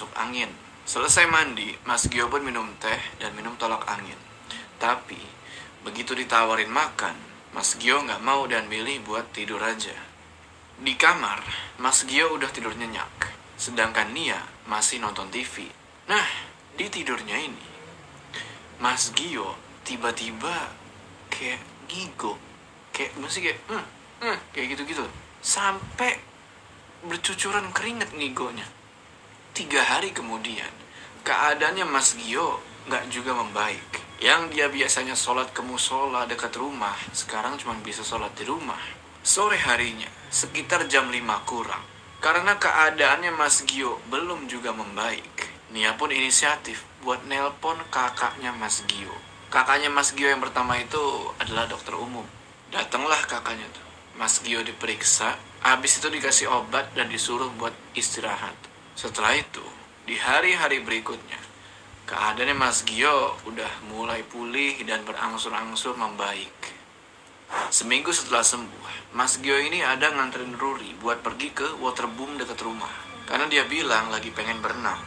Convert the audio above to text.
masuk angin. Selesai mandi, Mas Gio pun minum teh dan minum tolak angin. Tapi, begitu ditawarin makan, Mas Gio nggak mau dan milih buat tidur aja. Di kamar, Mas Gio udah tidur nyenyak, sedangkan Nia masih nonton TV. Nah, di tidurnya ini, Mas Gio tiba-tiba kayak gigo, kayak masih kayak, hmm, hmm, kayak gitu-gitu, sampai bercucuran keringet ngigonya. Tiga hari kemudian, keadaannya Mas Gio nggak juga membaik. Yang dia biasanya sholat ke musola dekat rumah, sekarang cuma bisa sholat di rumah. Sore harinya, sekitar jam 5 kurang. Karena keadaannya Mas Gio belum juga membaik. Nia pun inisiatif buat nelpon kakaknya Mas Gio. Kakaknya Mas Gio yang pertama itu adalah dokter umum. Datanglah kakaknya tuh. Mas Gio diperiksa, habis itu dikasih obat dan disuruh buat istirahat. Setelah itu, di hari-hari berikutnya, keadaannya Mas Gio udah mulai pulih dan berangsur-angsur membaik. Seminggu setelah sembuh, Mas Gio ini ada nganterin Ruri buat pergi ke waterboom dekat rumah. Karena dia bilang lagi pengen berenang.